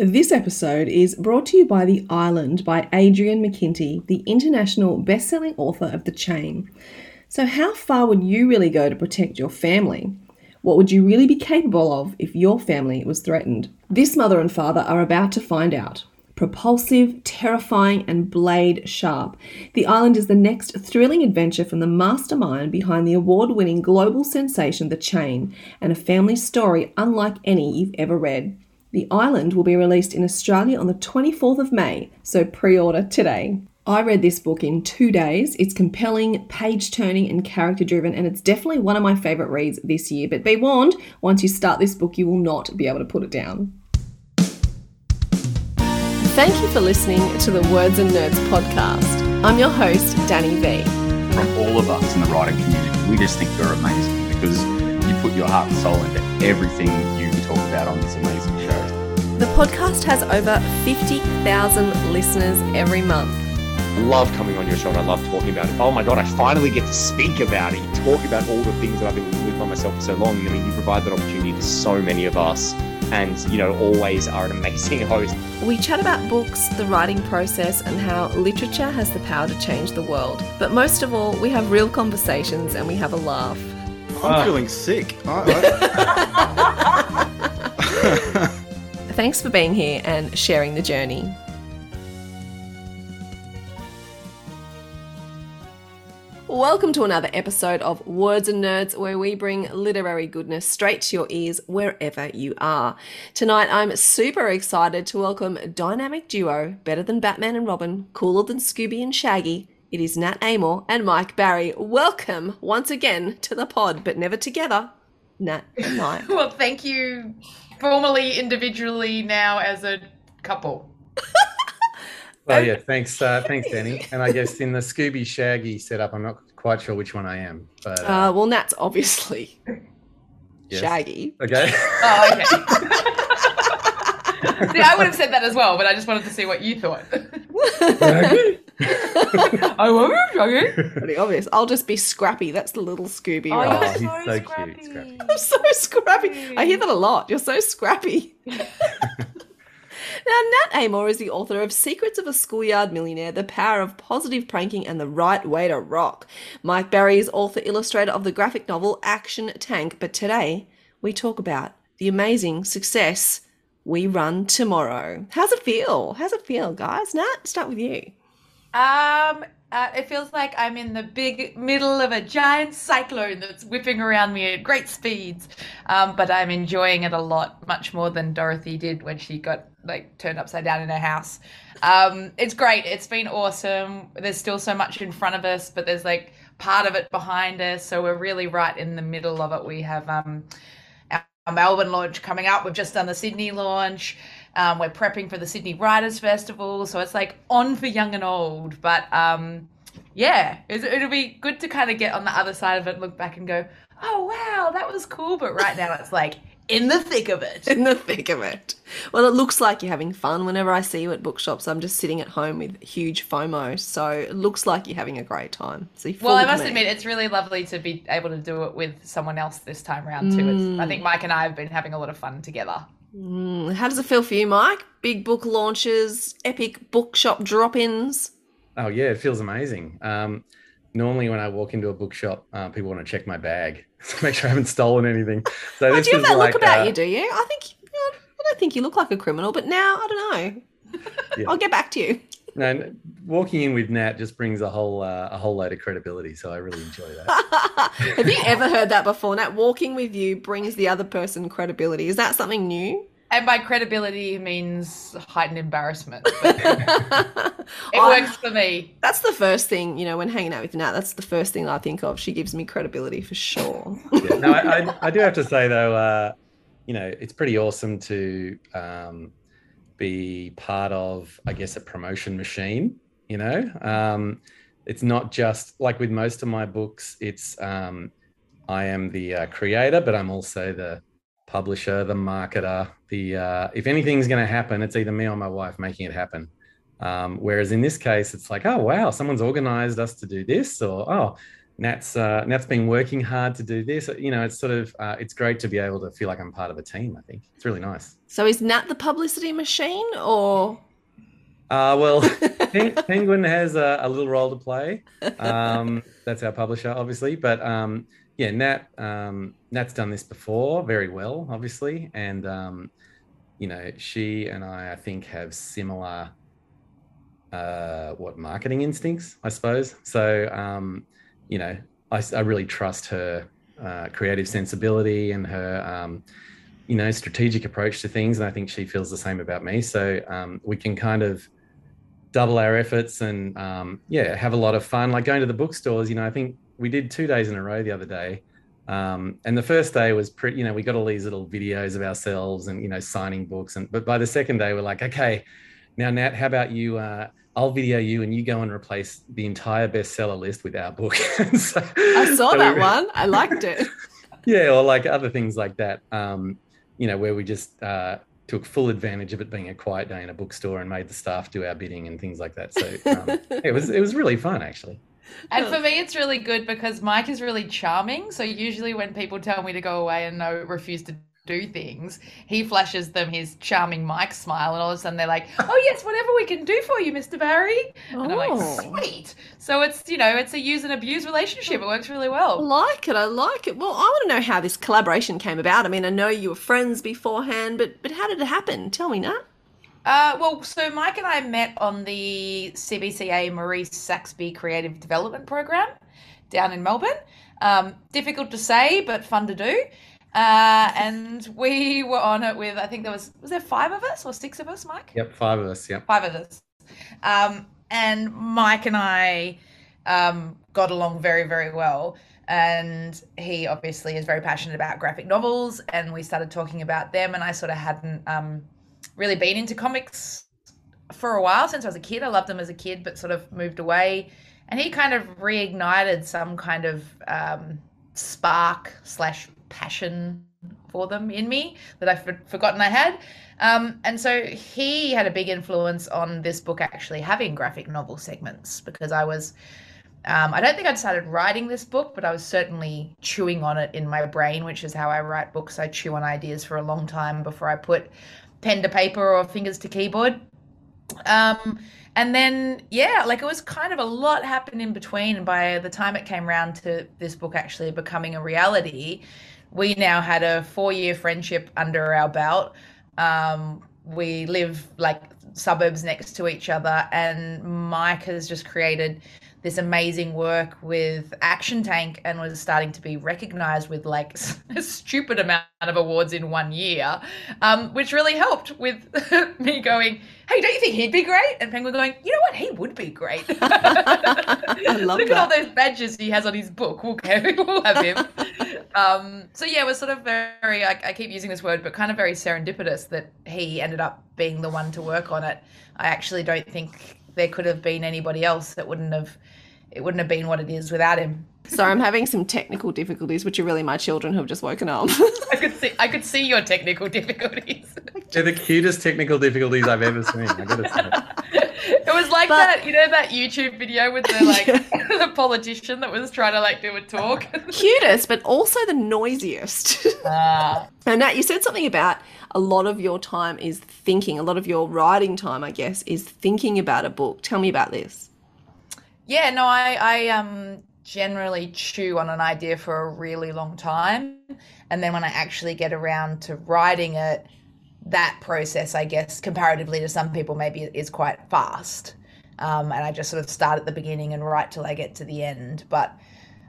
This episode is brought to you by The Island by Adrian McKinty, the international best-selling author of The Chain. So how far would you really go to protect your family? What would you really be capable of if your family was threatened? This mother and father are about to find out. Propulsive, terrifying, and blade sharp, The Island is the next thrilling adventure from the mastermind behind the award winning global sensation The Chain, and a family story unlike any you've ever read. The Island will be released in Australia on the 24th of May, so pre order today. I read this book in two days. It's compelling, page turning, and character driven, and it's definitely one of my favourite reads this year. But be warned, once you start this book, you will not be able to put it down. Thank you for listening to the Words and Nerds podcast. I'm your host, Danny V. From all of us in the writing community, we just think you're amazing because you put your heart and soul into everything you talk about on this amazing. The podcast has over 50,000 listeners every month. I love coming on your show and I love talking about it. Oh my God, I finally get to speak about it, talk about all the things that I've been with by myself for so long. I mean, you provide that opportunity to so many of us and you know always are an amazing host. We chat about books, the writing process, and how literature has the power to change the world. But most of all, we have real conversations and we have a laugh. I'm ah. feeling sick. Thanks for being here and sharing the journey. Welcome to another episode of Words and Nerds, where we bring literary goodness straight to your ears wherever you are. Tonight, I'm super excited to welcome dynamic duo, better than Batman and Robin, cooler than Scooby and Shaggy. It is Nat Amoore and Mike Barry. Welcome once again to the pod, but never together. Nat and Mike. well, thank you formally, individually, now as a couple. Well, yeah, thanks, uh, thanks, Danny. And I guess in the Scooby Shaggy setup, I'm not quite sure which one I am. But uh, uh, well, Nat's obviously yes. Shaggy. Okay. Oh, okay. see, I would have said that as well, but I just wanted to see what you thought. Shaggy. I love you, Shaggy. Pretty obvious. I'll just be Scrappy. That's the little Scooby. Oh, right? he's so, so cute, Scrappy. I'm so scrappy. I hear that a lot. You're so scrappy. Now, Nat Amoore is the author of Secrets of a Schoolyard Millionaire, The Power of Positive Pranking, and The Right Way to Rock. Mike Barry is author illustrator of the graphic novel Action Tank, but today we talk about the amazing success we run tomorrow. How's it feel? How's it feel, guys? Nat, start with you. Um, uh, it feels like I'm in the big middle of a giant cyclone that's whipping around me at great speeds. Um, but I'm enjoying it a lot, much more than Dorothy did when she got like turned upside down in her house. Um, it's great. It's been awesome. There's still so much in front of us, but there's like part of it behind us. So we're really right in the middle of it. We have um, our Melbourne launch coming up. We've just done the Sydney launch. Um, we're prepping for the Sydney Writers Festival, so it's like on for young and old. But um, yeah, it'll be good to kind of get on the other side of it, look back and go, oh wow, that was cool. But right now it's like in the thick of it. In the thick of it. Well, it looks like you're having fun. Whenever I see you at bookshops, I'm just sitting at home with huge FOMO. So it looks like you're having a great time. So well, I must me. admit, it's really lovely to be able to do it with someone else this time around too. Mm. I think Mike and I have been having a lot of fun together. Mm. How does it feel for you, Mike? Big book launches, epic bookshop drop-ins. Oh yeah, it feels amazing. Um, normally when I walk into a bookshop, uh, people want to check my bag to make sure I haven't stolen anything. So oh, do you have that like, look about uh, you? Do you? I think I don't think you look like a criminal, but now I don't know. Yeah. I'll get back to you. No, walking in with Nat just brings a whole uh, a whole load of credibility, so I really enjoy that. have you ever heard that before? Nat, walking with you brings the other person credibility. Is that something new? And by credibility means heightened embarrassment. it works for me. That's the first thing, you know, when hanging out with Nat, that's the first thing I think of. She gives me credibility for sure. yeah, no, I, I, I, do have to say, though, uh, you know, it's pretty awesome to um, be part of, I guess, a promotion machine, you know? Um, it's not just like with most of my books, it's um, I am the uh, creator, but I'm also the publisher, the marketer, the uh, if anything's going to happen, it's either me or my wife making it happen. Um, whereas in this case, it's like, oh wow, someone's organized us to do this, or oh, Nat's uh, Nat's been working hard to do this. You know, it's sort of uh, it's great to be able to feel like I'm part of a team. I think it's really nice. So is Nat the publicity machine, or? Uh, well, Penguin has a, a, little role to play. Um, that's our publisher, obviously, but um, yeah, Nat um, Nat's done this before very well, obviously, and um, you know, she and I, I think, have similar uh, what marketing instincts, I suppose. So, um, you know, I, I, really trust her uh, creative sensibility and her, um, you know, strategic approach to things, and I think she feels the same about me. So um, we can kind of double our efforts and um, yeah, have a lot of fun. Like going to the bookstores, you know, I think we did two days in a row the other day. Um, and the first day was pretty, you know, we got all these little videos of ourselves and, you know, signing books. And, but by the second day, we're like, okay, now, Nat, how about you? Uh, I'll video you and you go and replace the entire bestseller list with our book. so, I saw so that we, one. I liked it. yeah, or like other things like that. Um, you know, where we just uh, took full advantage of it being a quiet day in a bookstore and made the staff do our bidding and things like that. So um, it was it was really fun actually. And for me, it's really good because Mike is really charming. So usually, when people tell me to go away and no refuse to do things, he flashes them his charming Mike smile, and all of a sudden they're like, "Oh yes, whatever we can do for you, Mister Barry." And I'm like, oh. "Sweet." So it's you know it's a use and abuse relationship. It works really well. I like it. I like it. Well, I want to know how this collaboration came about. I mean, I know you were friends beforehand, but but how did it happen? Tell me, Nat. Uh, well, so Mike and I met on the CBCA Maurice Saxby Creative Development Program down in Melbourne. Um, difficult to say, but fun to do. Uh, and we were on it with I think there was was there five of us or six of us, Mike? Yep, five of us. Yep, five of us. Um, and Mike and I um, got along very very well. And he obviously is very passionate about graphic novels, and we started talking about them. And I sort of hadn't um, really been into comics for a while since I was a kid. I loved them as a kid, but sort of moved away. And he kind of reignited some kind of um, spark slash passion for them in me that I've forgotten I had. Um, and so he had a big influence on this book actually having graphic novel segments because I was, um, I don't think I'd started writing this book, but I was certainly chewing on it in my brain, which is how I write books. I chew on ideas for a long time before I put pen to paper or fingers to keyboard. Um, and then yeah like it was kind of a lot happened in between and by the time it came around to this book actually becoming a reality we now had a four year friendship under our belt. Um, we live like suburbs next to each other, and Mike has just created this amazing work with Action Tank and was starting to be recognized with like a stupid amount of awards in one year, um, which really helped with me going, Hey, don't you think he'd be great? And Penguin going, You know what? He would be great. i Look that. at all those badges he has on his book. We'll, we'll have him. um, so, yeah, it was sort of very, I, I keep using this word, but kind of very serendipitous that he ended up being the one to work on it. I actually don't think there could have been anybody else that wouldn't have it wouldn't have been what it is without him. Sorry, I'm having some technical difficulties, which are really my children who have just woken up. I could see I could see your technical difficulties. They're the cutest technical difficulties I've ever seen. I gotta say. It was like but, that, you know, that YouTube video with the like yeah. the politician that was trying to like do a talk. Cutest, but also the noisiest. Ah. and Nat, you said something about a lot of your time is thinking, a lot of your writing time, I guess, is thinking about a book. Tell me about this. Yeah, no, I, I um generally chew on an idea for a really long time. And then when I actually get around to writing it, that process, I guess, comparatively to some people, maybe is quite fast. Um, and I just sort of start at the beginning and write till I get to the end. But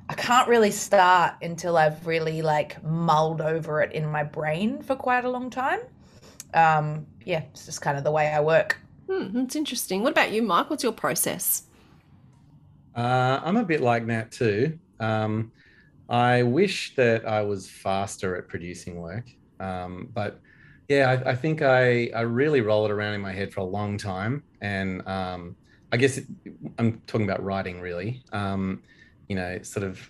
I can't really start until I've really like mulled over it in my brain for quite a long time. Um, yeah, it's just kind of the way I work. Hmm, that's interesting. What about you, Mike? What's your process? Uh, I'm a bit like Nat too. Um, I wish that I was faster at producing work, um, but yeah, I, I, think I I really roll it around in my head for a long time, and um, I guess it, I'm talking about writing really. Um, you know, sort of,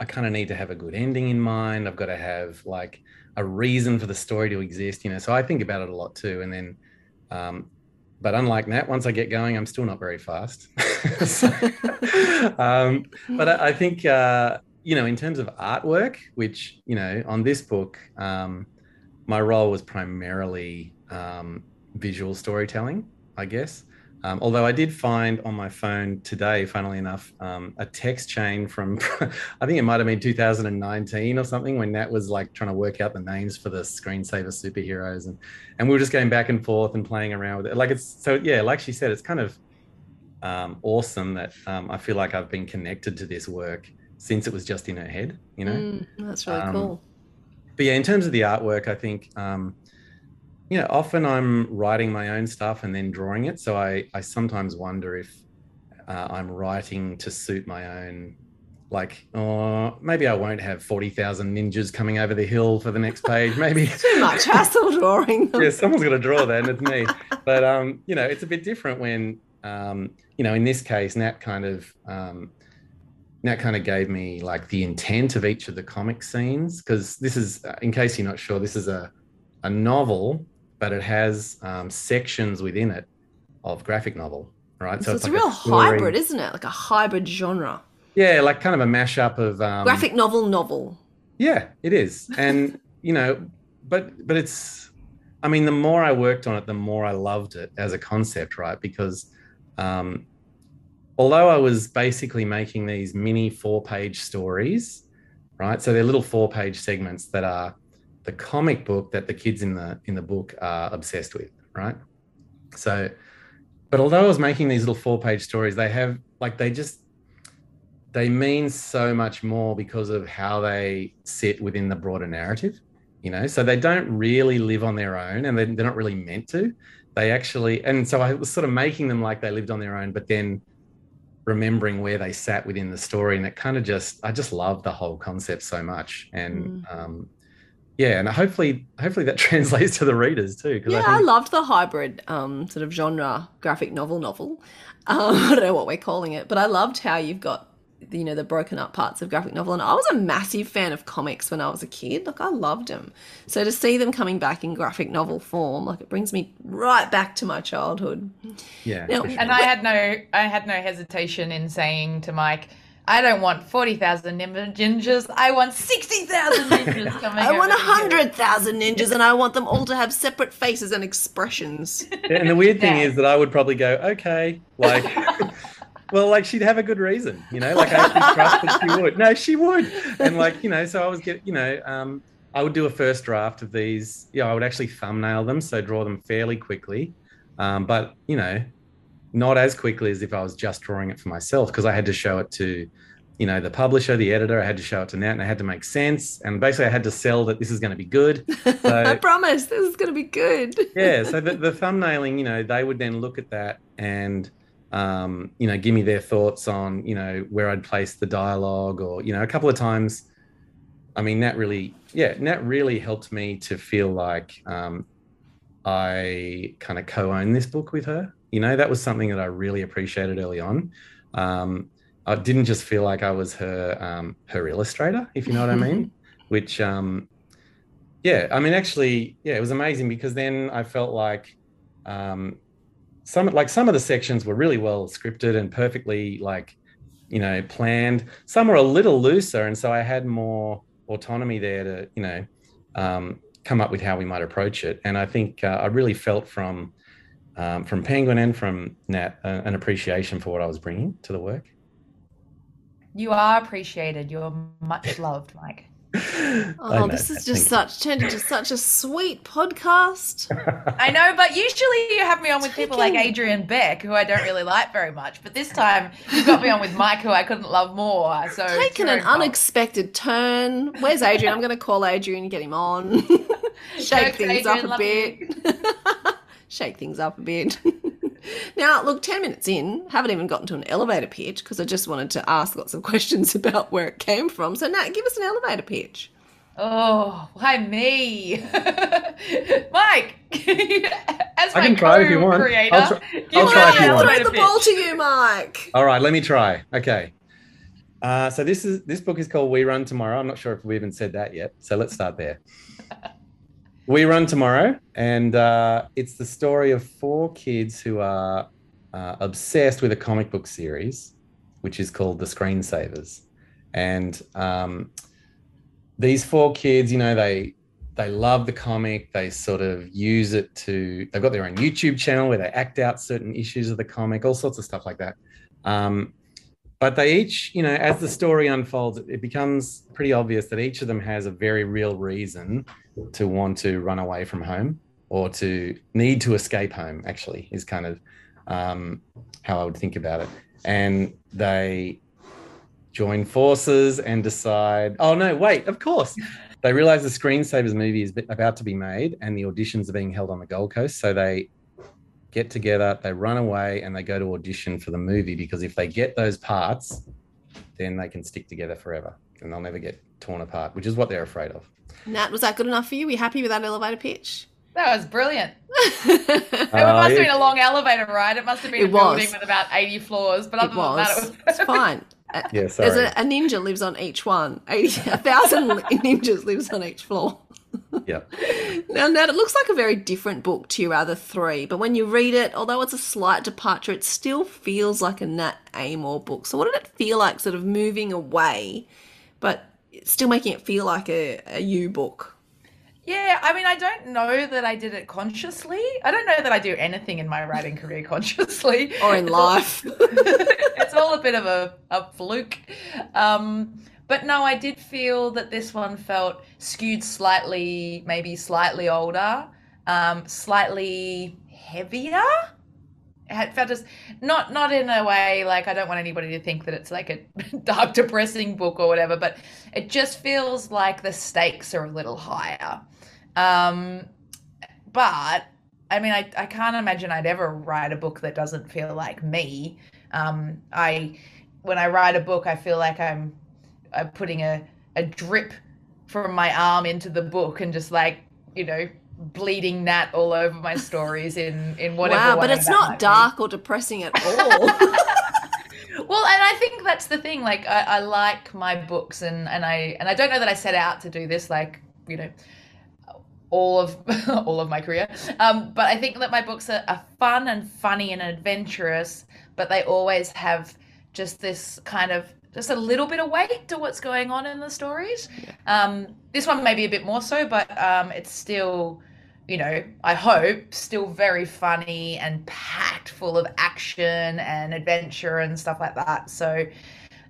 I kind of need to have a good ending in mind. I've got to have like a reason for the story to exist. You know, so I think about it a lot too, and then um, but unlike Nat, once I get going, I'm still not very fast. so, um, but I, I think uh, you know, in terms of artwork, which you know, on this book, um, my role was primarily um, visual storytelling, I guess. Um, although I did find on my phone today, funnily enough, um, a text chain from, I think it might have been 2019 or something when Nat was like trying to work out the names for the screensaver superheroes. And, and we were just going back and forth and playing around with it. Like it's, so yeah, like she said, it's kind of um, awesome that um, I feel like I've been connected to this work since it was just in her head, you know? Mm, that's really Um, cool. But yeah, in terms of the artwork, I think um, you know often I'm writing my own stuff and then drawing it. So I I sometimes wonder if uh, I'm writing to suit my own. Like, oh, maybe I won't have forty thousand ninjas coming over the hill for the next page. Maybe Too much hassle drawing them. yeah, someone's got to draw that, and it's me. But um, you know, it's a bit different when um, you know, in this case, Nat kind of um, Nat kind of gave me like the intent of each of the comic scenes because this is, uh, in case you're not sure, this is a a novel, but it has um, sections within it of graphic novel, right? So, it's, a like real story- hybrid, isn't it? Like a hybrid genre. Yeah, like kind of a mashup of um, Graphic novel, novel. Yeah, it is. And you know, but but it's I mean, the more I worked on it, the more I loved it as a concept, right? Because um although I was basically making these mini four-page stories, right? So they're little four-page segments that are the comic book that the kids in the in the book are obsessed with, right? So but although I was making these little four-page stories, they have like they just they mean so much more because of how they sit within the broader narrative you know so they don't really live on their own and they're, they're not really meant to they actually and so i was sort of making them like they lived on their own but then remembering where they sat within the story and it kind of just i just love the whole concept so much and um yeah and hopefully hopefully that translates to the readers too because Yeah, i I, loved the hybrid um, sort of genre graphic novel novel. Um, I don't know what we're calling it, but I loved how you've got you know the broken up parts of graphic novel and i was a massive fan of comics when i was a kid like i loved them so to see them coming back in graphic novel form like it brings me right back to my childhood yeah Now- sure. And I had no, I had no hesitation in saying to Mike, "I don't want forty thousand ninjas. I want sixty thousand ninjas coming." i want a over hundred thousand ninjas and i want them all to have separate faces and expressions and the weird thing Yeah. is that I would probably go, okay, like, well, like she'd have a good reason, you know, like I trust that she would. No, she would, and like you know, so I was get, you know, um, I would do a first draft of these. Yeah, I would actually thumbnail them, so draw them fairly quickly, um, but you know, not as quickly as if I was just drawing it for myself because I had to show it to. You know, the publisher, the editor, I had to show it to Nat and I had to make sense. And basically, I had to sell that this is going to be good. i promise this is going to be good yeah so the, the thumbnailing you know they would then look at that and um, you know give me their thoughts on you know where i'd place the dialogue or you know a couple of times. I mean that really yeah that really helped me to feel like um, i kind of co-own this book with her. You know that was something that i really appreciated early on. Um, i didn't just feel like i was her um, her illustrator if you know what i mean which um, yeah i mean actually yeah it was amazing because then i felt like um some like some of the sections were really well scripted and perfectly like you know planned some were a little looser and so i had more autonomy there to you know um, come up with how we might approach it and i think uh, i really felt from um, from penguin and from nat uh, an appreciation for what i was bringing to the work You are appreciated. You're much loved, Mike. Oh, I oh know this is just such turned into such a sweet podcast. I know, but usually you have me on with people like Adrian Beck, who I don't really like very much. But this time you got me on with Mike, who I couldn't love more. So it's taken an own fault. unexpected turn. Where's Adrian? I'm going to call Adrian and get him on. Shake Jokes, things Adrian, up a bit. Shake things up a bit. Now, look, 10 minutes in, haven't even gotten to an elevator pitch because I just wanted to ask lots of questions about where it came from. So, Nat, give us an elevator pitch. Oh, why me? Mike, as my I can try if you want. co-creator, I'll try- I'll try an if you want. Throw the ball to you, Mike. All right, let me try. Okay. Uh, so this is this book is called We Run Tomorrow. I'm not sure if we even said that yet. So let's start there. We run tomorrow, and uh, it's the story of four kids who are uh, obsessed with a comic book series, which is called The Screensavers. And um, these four kids, you know, they they love the comic. They sort of use it to. They've got their own YouTube channel where they act out certain issues of the comic, all sorts of stuff like that. Um, but they each, you know, as the story unfolds, it becomes pretty obvious that each of them has a very real reason to want to run away from home or to need to escape home. Actually, is kind of um, how I would think about it. And they join forces and decide, oh no, wait, of course. They realize the Screensavers movie is about to be made and the auditions are being held on the Gold Coast. So they get together, they run away, and they go to audition for the movie because if they get those parts, then they can stick together forever and they'll never get torn apart, which is what they're afraid of. Nat, was that good enough for you? Were you happy with that elevator pitch? That was brilliant. it must have been a long elevator ride. It must have been It a building with about 80 floors. But it other than that, it was it's fine. Uh, Yeah, There's a, a ninja lives on each one. 80, a thousand ninjas lives on each floor. Yeah. Now, Nat, it looks like a very different book to your other three, but when you read it, although it's a slight departure, it still feels like a Nat Amoore book. So, what did it feel like, sort of moving away, but still making it feel like a, a you book? Yeah, I mean, I don't know that I did it consciously. I don't know that I do anything in my writing career consciously. Or in life. it's all a bit of a, a fluke. Um, but no, I did feel that this one felt skewed slightly, maybe slightly older, um, slightly heavier. It felt just not not in a way like I don't want anybody to think that it's like a dark, depressing book or whatever, but it just feels like the stakes are a little higher. Um, but I mean, I, I can't imagine I'd ever write a book that doesn't feel like me. Um, I when I write a book, I feel like I'm I'm putting a, a drip from my arm into the book and just like you know bleeding that all over my stories in in whatever. wow, but it's not might be. dark or depressing at all. Well, and I think that's the thing. Like, I, I like my books, and and I and I don't know that I set out to do this. Like, you know, all of all of my career. Um, but I think that my books are, are fun and funny and adventurous, but they always have just this kind of just a little bit of weight to what's going on in the stories. Um, this one maybe a bit more so, but um, it's still, you know, I hope still very funny and packed full of action and adventure and stuff like that. So.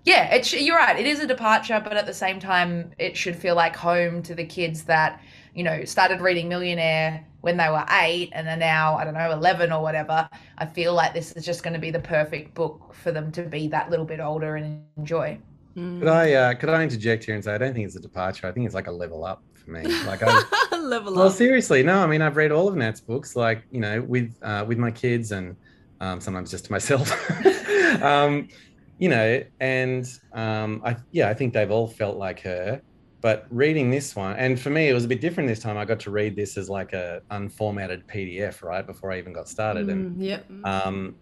Yeah, it sh- you're right. It is a departure, but at the same time, it should feel like home to the kids that you know, started reading Millionaire when they were eight and are now, I don't know, 11 or whatever, I feel like this is just going to be the perfect book for them to be that little bit older and enjoy. Could I uh, could I interject here and say I don't think it's a departure. I think it's like a level up for me. Like I Level well up. seriously, no, I mean I've read all of Nat's books, like, you know, with uh, with my kids and um, sometimes just to myself. um, you know, and um, I yeah, I think they've all felt like her. But reading this one, and for me, it was a bit different this time. I got to read this as like a unformatted PDF, right, before I even got started. And Mm, yep. um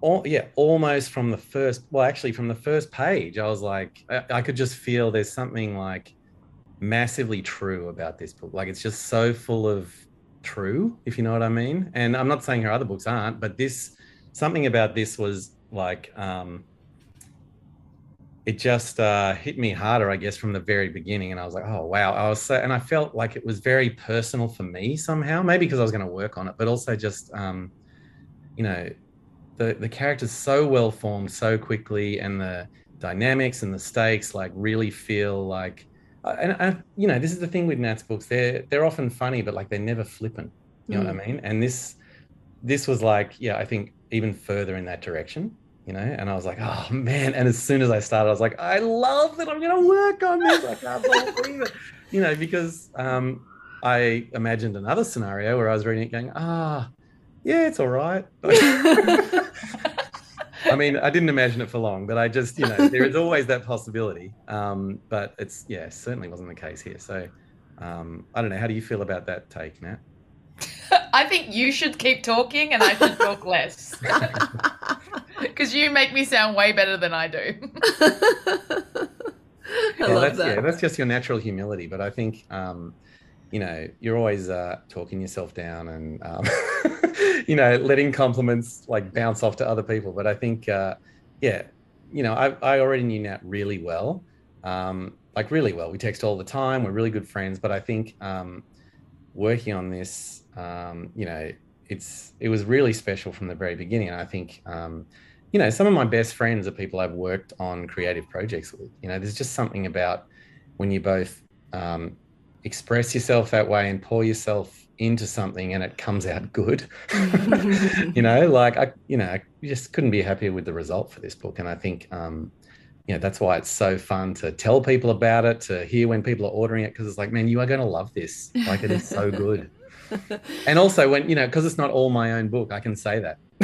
all, yeah almost from the first well actually from the first page i was like I, I could just feel there's something like massively true about this book like it's just so full of true if you know what i mean and i'm not saying her other books aren't but this something about this was like um it just uh, hit me harder, I guess, from the very beginning. And I was like, oh, wow. I was so, and I felt like it was very personal for me somehow, maybe because I was going to work on it, but also just, um, you know, the, the characters so well formed so quickly and the dynamics and the stakes like really feel like, and I, you know, this is the thing with Nat's books. They're, they're often funny, but like they're never flippant. You know what I mean? And this, this was like, yeah, I think even further in that direction you know and i was like oh man and as soon as i started i was like i love that i'm going to work on this i can't believe it you know because um i imagined another scenario where i was reading it going ah yeah it's all right i mean i didn't imagine it for long but i just you know there is always that possibility um but it's yeah certainly wasn't the case here so um i don't know how do you feel about that take nat I think you should keep talking and I should talk less. Because you make me sound way better than I do. I yeah, love that's, that. yeah, that's just your natural humility. But I think, um, you know, you're always uh, talking yourself down and, um, you know, letting compliments like bounce off to other people. But I think, uh, yeah, you know, I, I already knew Nat really well, um, like really well. We text all the time. We're really good friends. But I think um, working on this, um, you know, it's it was really special from the very beginning. And I think, um, you know, some of my best friends are people I've worked on creative projects with. You know, there's just something about when you both um, express yourself that way and pour yourself into something and it comes out good. you know, like I, you know, I just couldn't be happier with the result for this book. And I think, um, you know, that's why it's so fun to tell people about it, to hear when people are ordering it, because it's like, man, you are going to love this. Like it is so good. and also when, you know, because it's not all my own book, I can say that.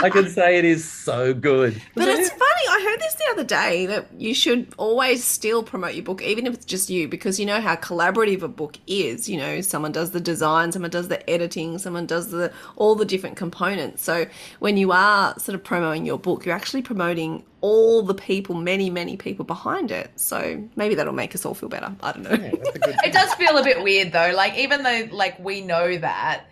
I can say it is so good. But it's funny. I heard this the other day that you should always still promote your book, even if it's just you, because you know how collaborative a book is. You know, someone does the design, someone does the editing, someone does the all the different components. So when you are sort of promoting your book, you're actually promoting all the people, many, many people behind it. So maybe that'll make us all feel better. I don't know. Yeah, that's a good It does feel a bit weird though. Like even though like we know that,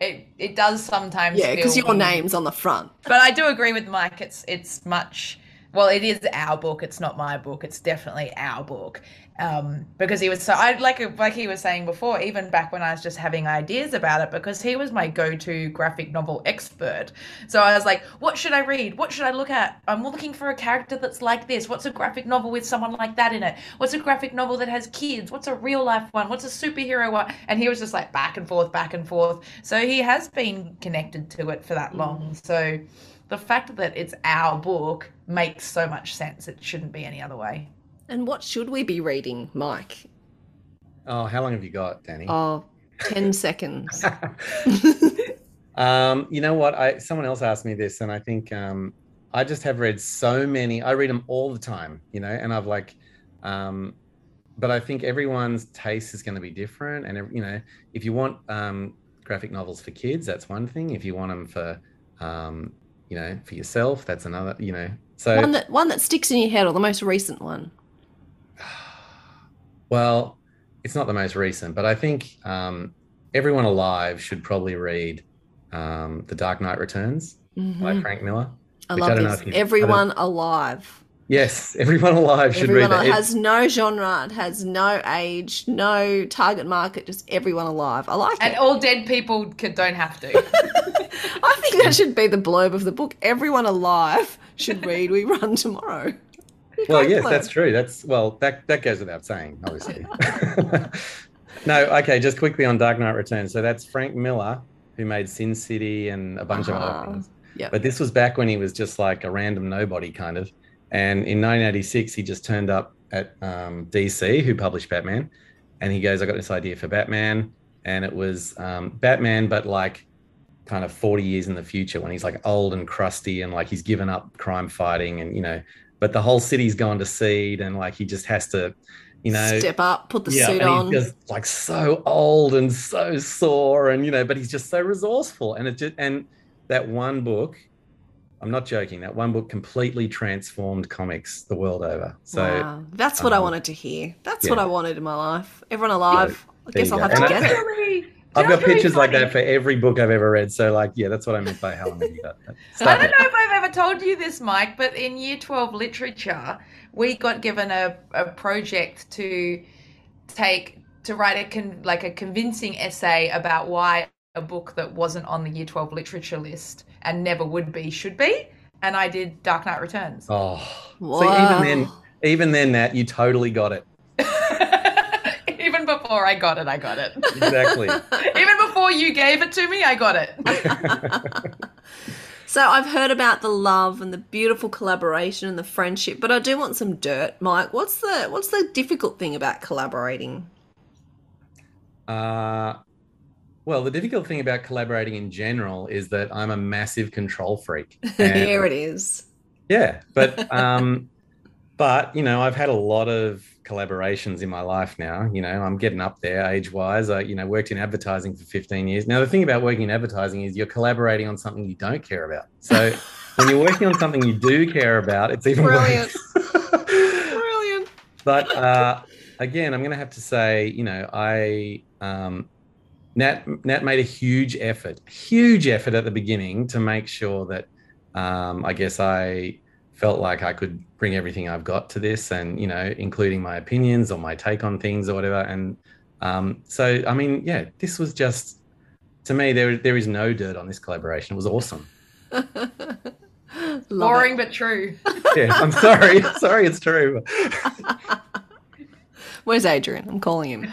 it it does sometimes. yeah, because your name's on the front. But I do agree with Mike. It's it's much. Well, it is our book. It's not my book. It's definitely our book. Um, because he was so I like like he was saying before, even back when I was just having ideas about it, because he was my go-to graphic novel expert. So I was like, what should I read? What should I look at? I'm looking for a character that's like this. What's a graphic novel with someone like that in it? What's a graphic novel that has kids? What's a real life one? What's a superhero one? And he was just like back and forth, back and forth. So he has been connected to it for that long. So the fact that it's our book makes so much sense. It shouldn't be any other way. And what should we be reading, Mike? Oh, how long have you got, Danny? Oh, 10 seconds. um, you know what? I someone else asked me this, and I think um, I just have read so many. I read them all the time, you know, and I've like, um, but I think everyone's taste is going to be different, and you know, if you want um, graphic novels for kids, that's one thing. If you want them for, um, you know, for yourself, that's another. You know, so one that one that sticks in your head or the most recent one. Well, it's not the most recent, but I think um, everyone alive should probably read um, The Dark Knight Returns by Mhm. Frank Miller. I love don't this. if you- I don't- Everyone alive. Yes, everyone alive should Everyone read that. It- has no genre, it has no age, no target market, just everyone alive. I like And it. And all dead people could, don't have to. I think that should be the blurb of the book. Everyone alive should read We Run Tomorrow. well, yes, that's true. That's well, that that goes without saying, obviously. no, okay, just quickly on Dark Knight Returns. So that's Frank Miller, who made Sin City and a bunch of Uh-huh. other things. Yep. But this was back when he was just like a random nobody, kind of. And in 1986, he just turned up at um, DC, who published Batman, and he goes, "I got this idea for Batman," and it was um, Batman, but like kind of 40 years in the future when he's like old and crusty and like he's given up crime fighting and you know but the whole city's gone to seed and like he just has to you know Step up, put the yeah, suit and on. he's just like so old and so sore and you know but he's just so resourceful. And it just and that one book i'm not joking that one book completely transformed comics the world over so wow. That's what I um, wanted to hear. That's yeah. what I wanted in my life. Everyone alive. I guess I'll go. have to And get it. I've got That's really pictures like that for every book i've ever read so like yeah that's what i meant by how long have you got I don't it. know if I've ever told you this, Mike, but in year 12 literature, we got given a, a project to take, to write a, con, like a convincing essay about why a book that wasn't on the year 12 literature list and never would be should be. And I did Dark Knight Returns. oh Wow. so even then even then that you totally got it Even before I got it, I got it. exactly Even before you gave it to me, I got it. So I've heard about the love and the beautiful collaboration and the friendship, but I do want some dirt, Mike. What's the what's the difficult thing about collaborating? Uh, well, the difficult thing about collaborating in general is that I'm a massive control freak. And- Here it is. yeah, but um, but you know, I've had a lot of collaborations in my life now. You know, I'm getting up there age-wise. I you know worked in advertising for 15 years. Now, the thing about working in advertising is you're collaborating on something you don't care about. So when you're working on something you do care about, it's even Brilliant. worse. Brilliant. but uh, again, I'm going to have to say, you know, I um, Nat Nat made a huge effort, huge effort at the beginning to make sure that um, I guess I felt like I could bring everything I've got to this, and you know, including my opinions or my take on things or whatever. And um, so, I mean, yeah, this was just to me. There, there is no dirt on this collaboration. It was awesome. Boring it. but true. Yeah, I'm sorry, sorry, it's true. Where's Adrian? I'm calling him.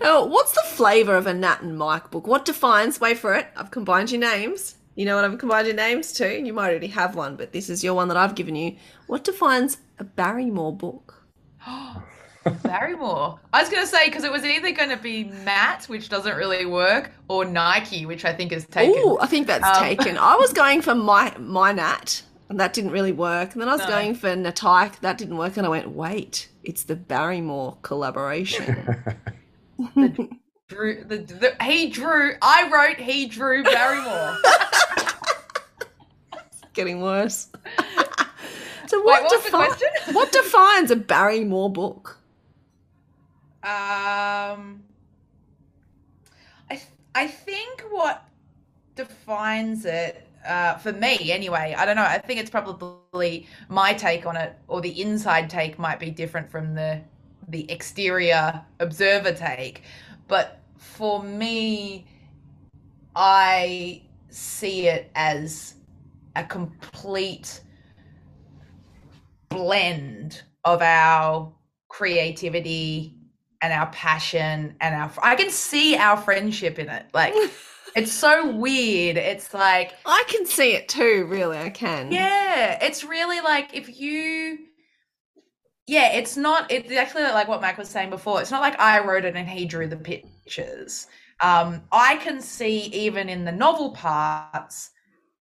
Oh, what's the flavour of a Nat and Mike book? What defines? Wait for it. I've combined your names. You know what I've combined your names to? You might already have one, but this is your one that I've given you. What defines a Barrymore book? Barrymore. I was going to say because it was either going to be Matt, which doesn't really work, or Nike, which I think is taken. Oh, I think that's Um, taken. I was going for my my Nat, and that didn't really work. And then I was No. going for Natike, that didn't work. And I went, wait, it's the Barrymore collaboration. Drew, the, the, he drew. I wrote. He drew Barrymore. Getting worse. so Wait, what, what was the defi- question? what defines a Barrymore book? Um, I th- I think what defines it uh, for me anyway. I don't know. I think it's probably my take on it, or the inside take might be different from the the exterior observer take. But for me, I see it as a complete blend of our creativity and our passion and our I can see our friendship in it. Like it's so weird. It's like I can see it too, really. I can. yeah, it's really like if you yeah, it's not it's actually like what Mac was saying before. It's not like I wrote it and he drew the pictures. Um I can see even in the novel parts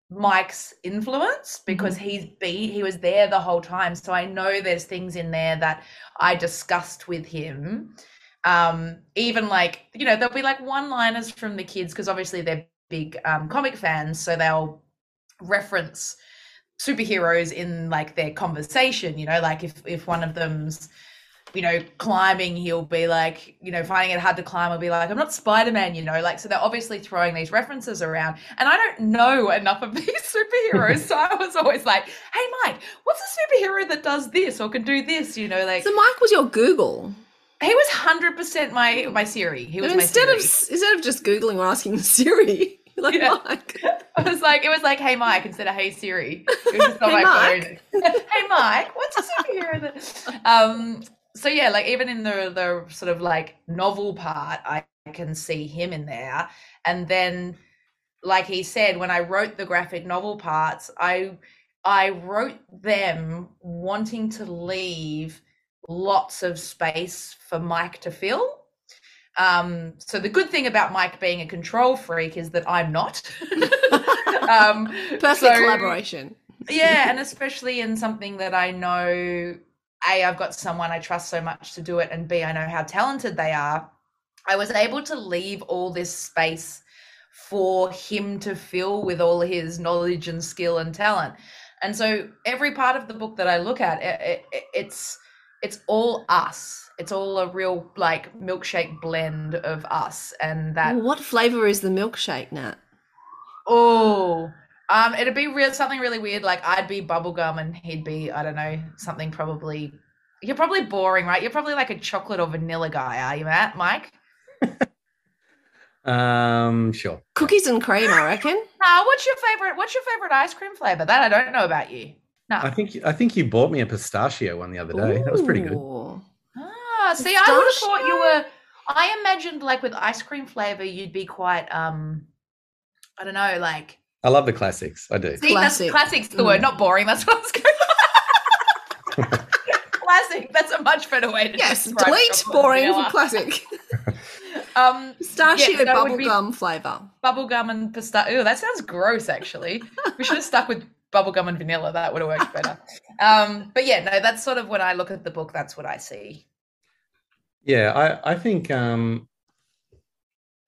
Mike's influence because he's be he was there the whole time. So I know there's things in there that I discussed with him. Um, even like, you know, there'll be like one liners from the kids because obviously they're big um, comic fans, so they'll reference superheroes in like their conversation, you know, like if if one of them's you know, climbing, he'll be like, you know, finding it hard to climb, he'll be like, I'm not Spider Man, you know, like, so they're obviously throwing these references around. And I don't know enough of these superheroes. so I was always like, hey, Mike, what's a superhero that does this or can do this, you know, like, So Mike was your Google. he was 100% my, my Siri. He was And instead of instead of just googling or asking Siri, like Yeah. Mike. I was like, it was like, hey, Mike, instead of hey, Siri. It was just on Hey, my Mike. phone. hey, Mike, what's a superhero that. Um, so, yeah, like, even in the, the sort of like novel part, I can see him in there. And then, like he said, when I wrote the graphic novel parts, I I wrote them wanting to leave lots of space for Mike to fill. Um, so the good thing about Mike being a control freak is that I'm not. um, Perfect so- collaboration. yeah, and especially in something that I know, A, I've got someone I trust so much to do it, and B, I know how talented they are. I was able to leave all this space for him to fill with all his knowledge and skill and talent. And so every part of the book that I look at, it, it, it's it's all us. It's all a real like milkshake blend of us, and that Well, what flavour is the milkshake, Nat? Oh, um, it'd be real something really weird. Like I'd be bubblegum and he'd be, I don't know, something probably. You're probably boring, right? You're probably like a chocolate or vanilla guy, are you, Matt? Mike? Um, sure. Cookies and cream, I reckon. Uh, what's your favorite? What's your favorite ice cream flavor? That I don't know about you. No. I think I think you bought me a pistachio one the other day. That was pretty good. Ah, see, I would have thought you were. I imagined like with ice cream flavor, you'd be quite. um I don't know, like. I love the classics. I do. See, Classic. that's classic's the word, Mm. not boring. That's what I was going. Classic. That's a much better way to Yes, describe delete boring vanilla. for classic. Um, Pistachio Yeah, that would be- bubblegum flavour. bubblegum and pistachio. Oh, that sounds gross, actually. we should have stuck with bubblegum and vanilla. That would have worked better. Um, but yeah, no, that's sort of when I look at the book, that's what I see. Yeah, I, I think um,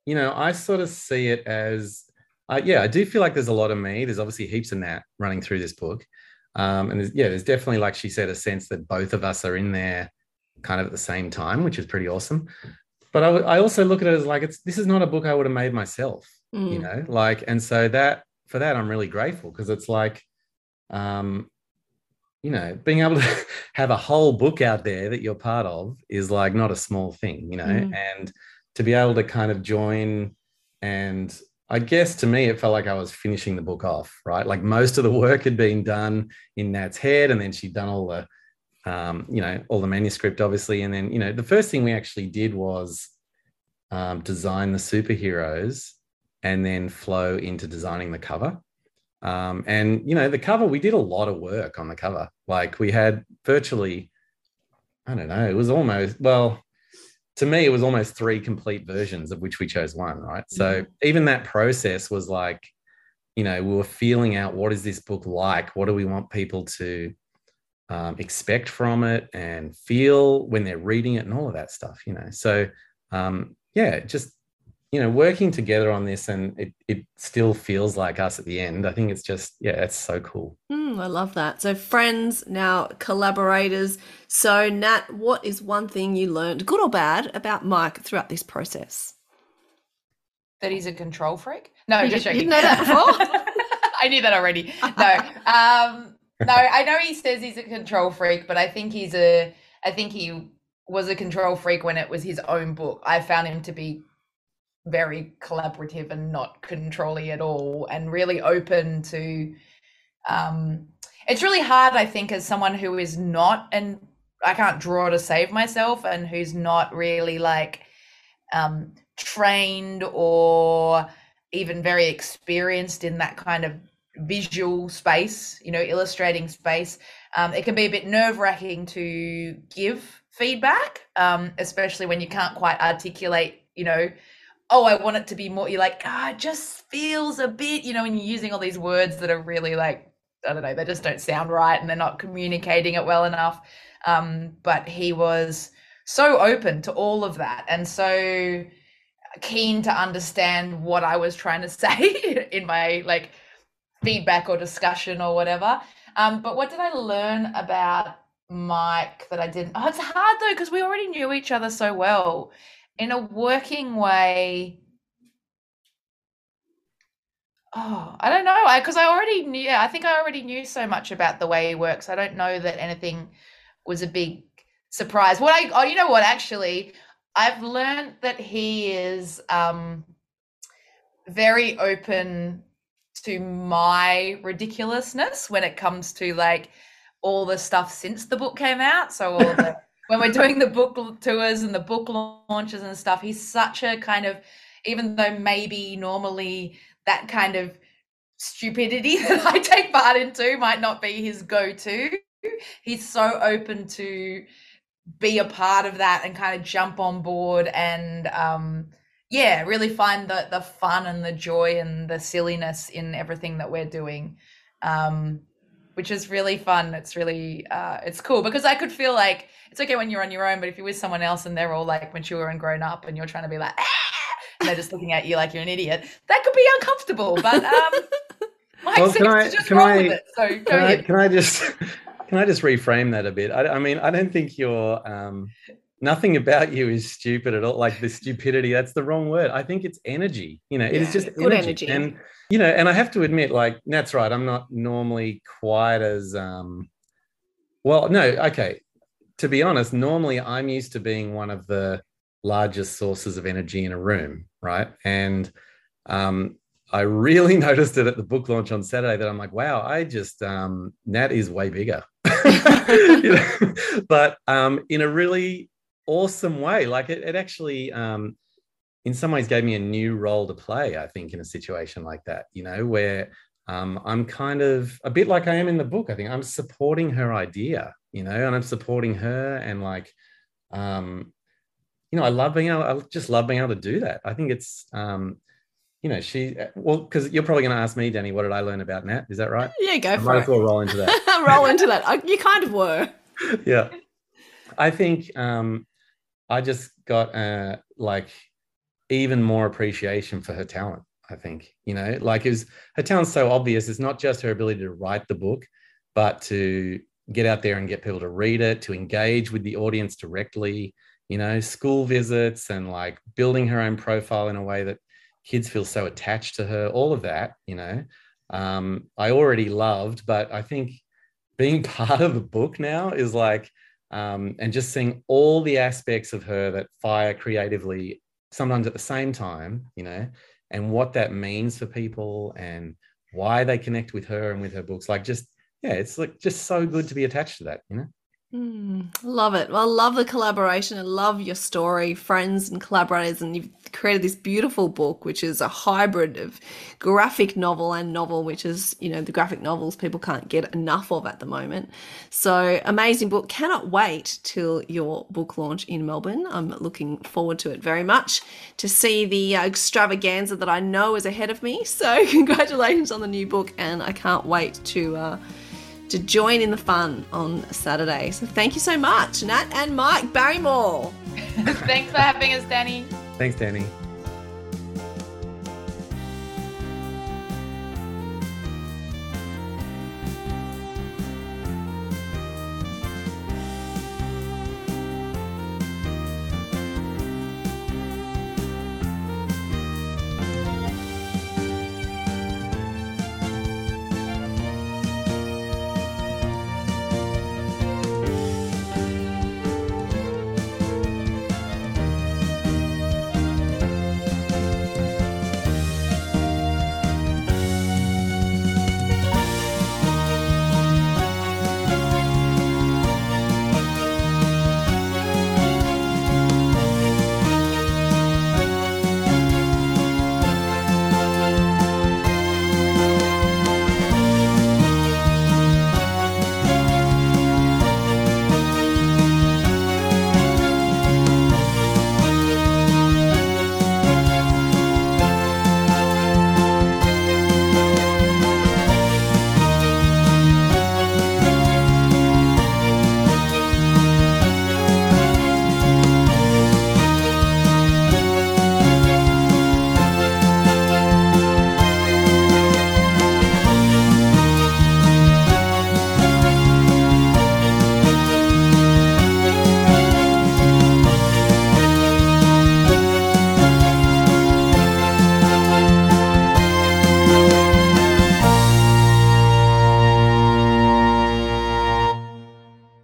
you know, I sort of see it as I yeah, I do feel like there's a lot of me. There's obviously heaps of Nat running through this book. Um, and there's, yeah, there's definitely, like she said, a sense that both of us are in there kind of at the same time, which is pretty awesome. But I, w- I also look at it as like it's this is not a book I would have made myself, you Mm. know, like, and so that for that I'm really grateful because it's like, um, you know, being able to have a whole book out there that you're part of is like not a small thing, you know, Mm. and to be able to kind of join and I guess to me it felt like I was finishing the book off, right? Like most of the work had been done in Nat's head, and then she'd done all the, um, you know, all the manuscript, obviously, and then you know the first thing we actually did was um, design the superheroes, and then flow into designing the cover. Um, and you know the cover, we did a lot of work on the cover. Like we had virtually, I don't know, it was almost well to me, it was almost three complete versions of which we chose one, right? So even that process was like, you know, we were feeling out what is this book like? What do we want people to um, expect from it and feel when they're reading it and all of that stuff, you know? So, um, yeah, just, you know, working together on this and it, it still feels like us at the end. I think it's just, yeah, it's so cool. Mm, I love that. So, friends, now collaborators. So, Nat, what is one thing you learned, good or bad, about Mike throughout this process? that he's a control freak. No, You- just you joking. know that before? I knew that already. No, um, no, I know he says he's a control freak, but I think he's a. I think he was a control freak when it was his own book. I found him to be very collaborative and not controlling at all, and really open to. Um, it's really hard, I think, as someone who is not, and I can't draw to save myself, and who's not really like um, trained or even very experienced in that kind of visual space, you know, illustrating space. Um, it can be a bit nerve wracking to give feedback, um, especially when you can't quite articulate, you know, oh, I want it to be more. You're like, ah, it just feels a bit, you know, when you're using all these words that are really like, I don't know, they just don't sound right and they're not communicating it well enough. Um, but he was so open to all of that and so keen to understand what I was trying to say in my like feedback or discussion or whatever. Um, but what did I learn about Mike that I didn't? Oh, it's hard though because we already knew each other so well. In a working way, oh, I don't know. I because I already knew. I think I already knew so much about the way he works. I don't know that anything was a big surprise. What I oh, you know what? Actually, I've learned that he is um, very open to my ridiculousness when it comes to like all the stuff since the book came out. So all the when we're doing the book tours and the book launches and stuff, he's such a kind of even though maybe normally that kind of stupidity that I take part into might not be his go-to. He's so open to be a part of that and kind of jump on board and um yeah really find the the fun and the joy and the silliness in everything that we're doing um which is really fun. It's really uh it's cool because i could feel like it's okay when you're on your own but if you're with someone else and they're all like mature and grown up and you're trying to be like "Ah," and they're just looking at you like you're an idiot that could be uncomfortable but um Mike Well, can I- just can roll I- with it so go Can I, can I just can I just reframe that a bit? I, I mean, I don't think you're um, nothing about you is stupid at all. Like the stupidity, that's the wrong word. I think it's energy. You know, it is just good energy. energy. And you know, and I have to admit, like that's right. I'm not normally quite as um, well. No, okay. To be honest, normally I'm used to being one of the largest sources of energy in a room, right? And um, I really noticed it at the book launch on Saturday that I'm like, wow, I just um, Nat is way bigger, You know? but um, in a really awesome way. Like it, it actually, um, in some ways, gave me a new role to play. I think in a situation like that, you know, where um, I'm kind of a bit like I am in the book. I think I'm supporting her idea, you know, and I'm supporting her and like. Um, you know, I love being able. I just love being able to do that. I think it's, um, you know, she. Well, because you're probably going to ask me, Danny, what did I learn about Nat? Is that right? Yeah, go I for might it. as well roll into that. Roll into that. I- You kind of were. yeah, I think um, I just got uh, like even more appreciation for her talent. I think you know, like is her talent's so obvious. It's not just her ability to write the book, but to get out there and get people to read it, to engage with the audience directly, you know, school visits and like building her own profile in a way that kids feel so attached to her, all of that, you know, um, I already loved, but I think being part of the book now is like, um, and just seeing all the aspects of her that fire creatively, sometimes at the same time, you know, and what that means for people and why they connect with her and with her books. Like, just, yeah, it's like just so good to be attached to that, you know? Mm, love it. Well, I love the collaboration. I love your story, friends and collaborators, and you've created this beautiful book, which is a hybrid of graphic novel and novel, which is, you know, the graphic novels people can't get enough of at the moment. So, amazing book. Cannot wait till your book launch in Melbourne. I'm looking forward to it very much to see the uh, extravaganza that I know is ahead of me. So, congratulations on the new book, and I can't wait to. Uh, to join in the fun on Saturday. So thank you so much, Nat and Mike Barrymore. Thanks for having us, Danny. Thanks, Danny.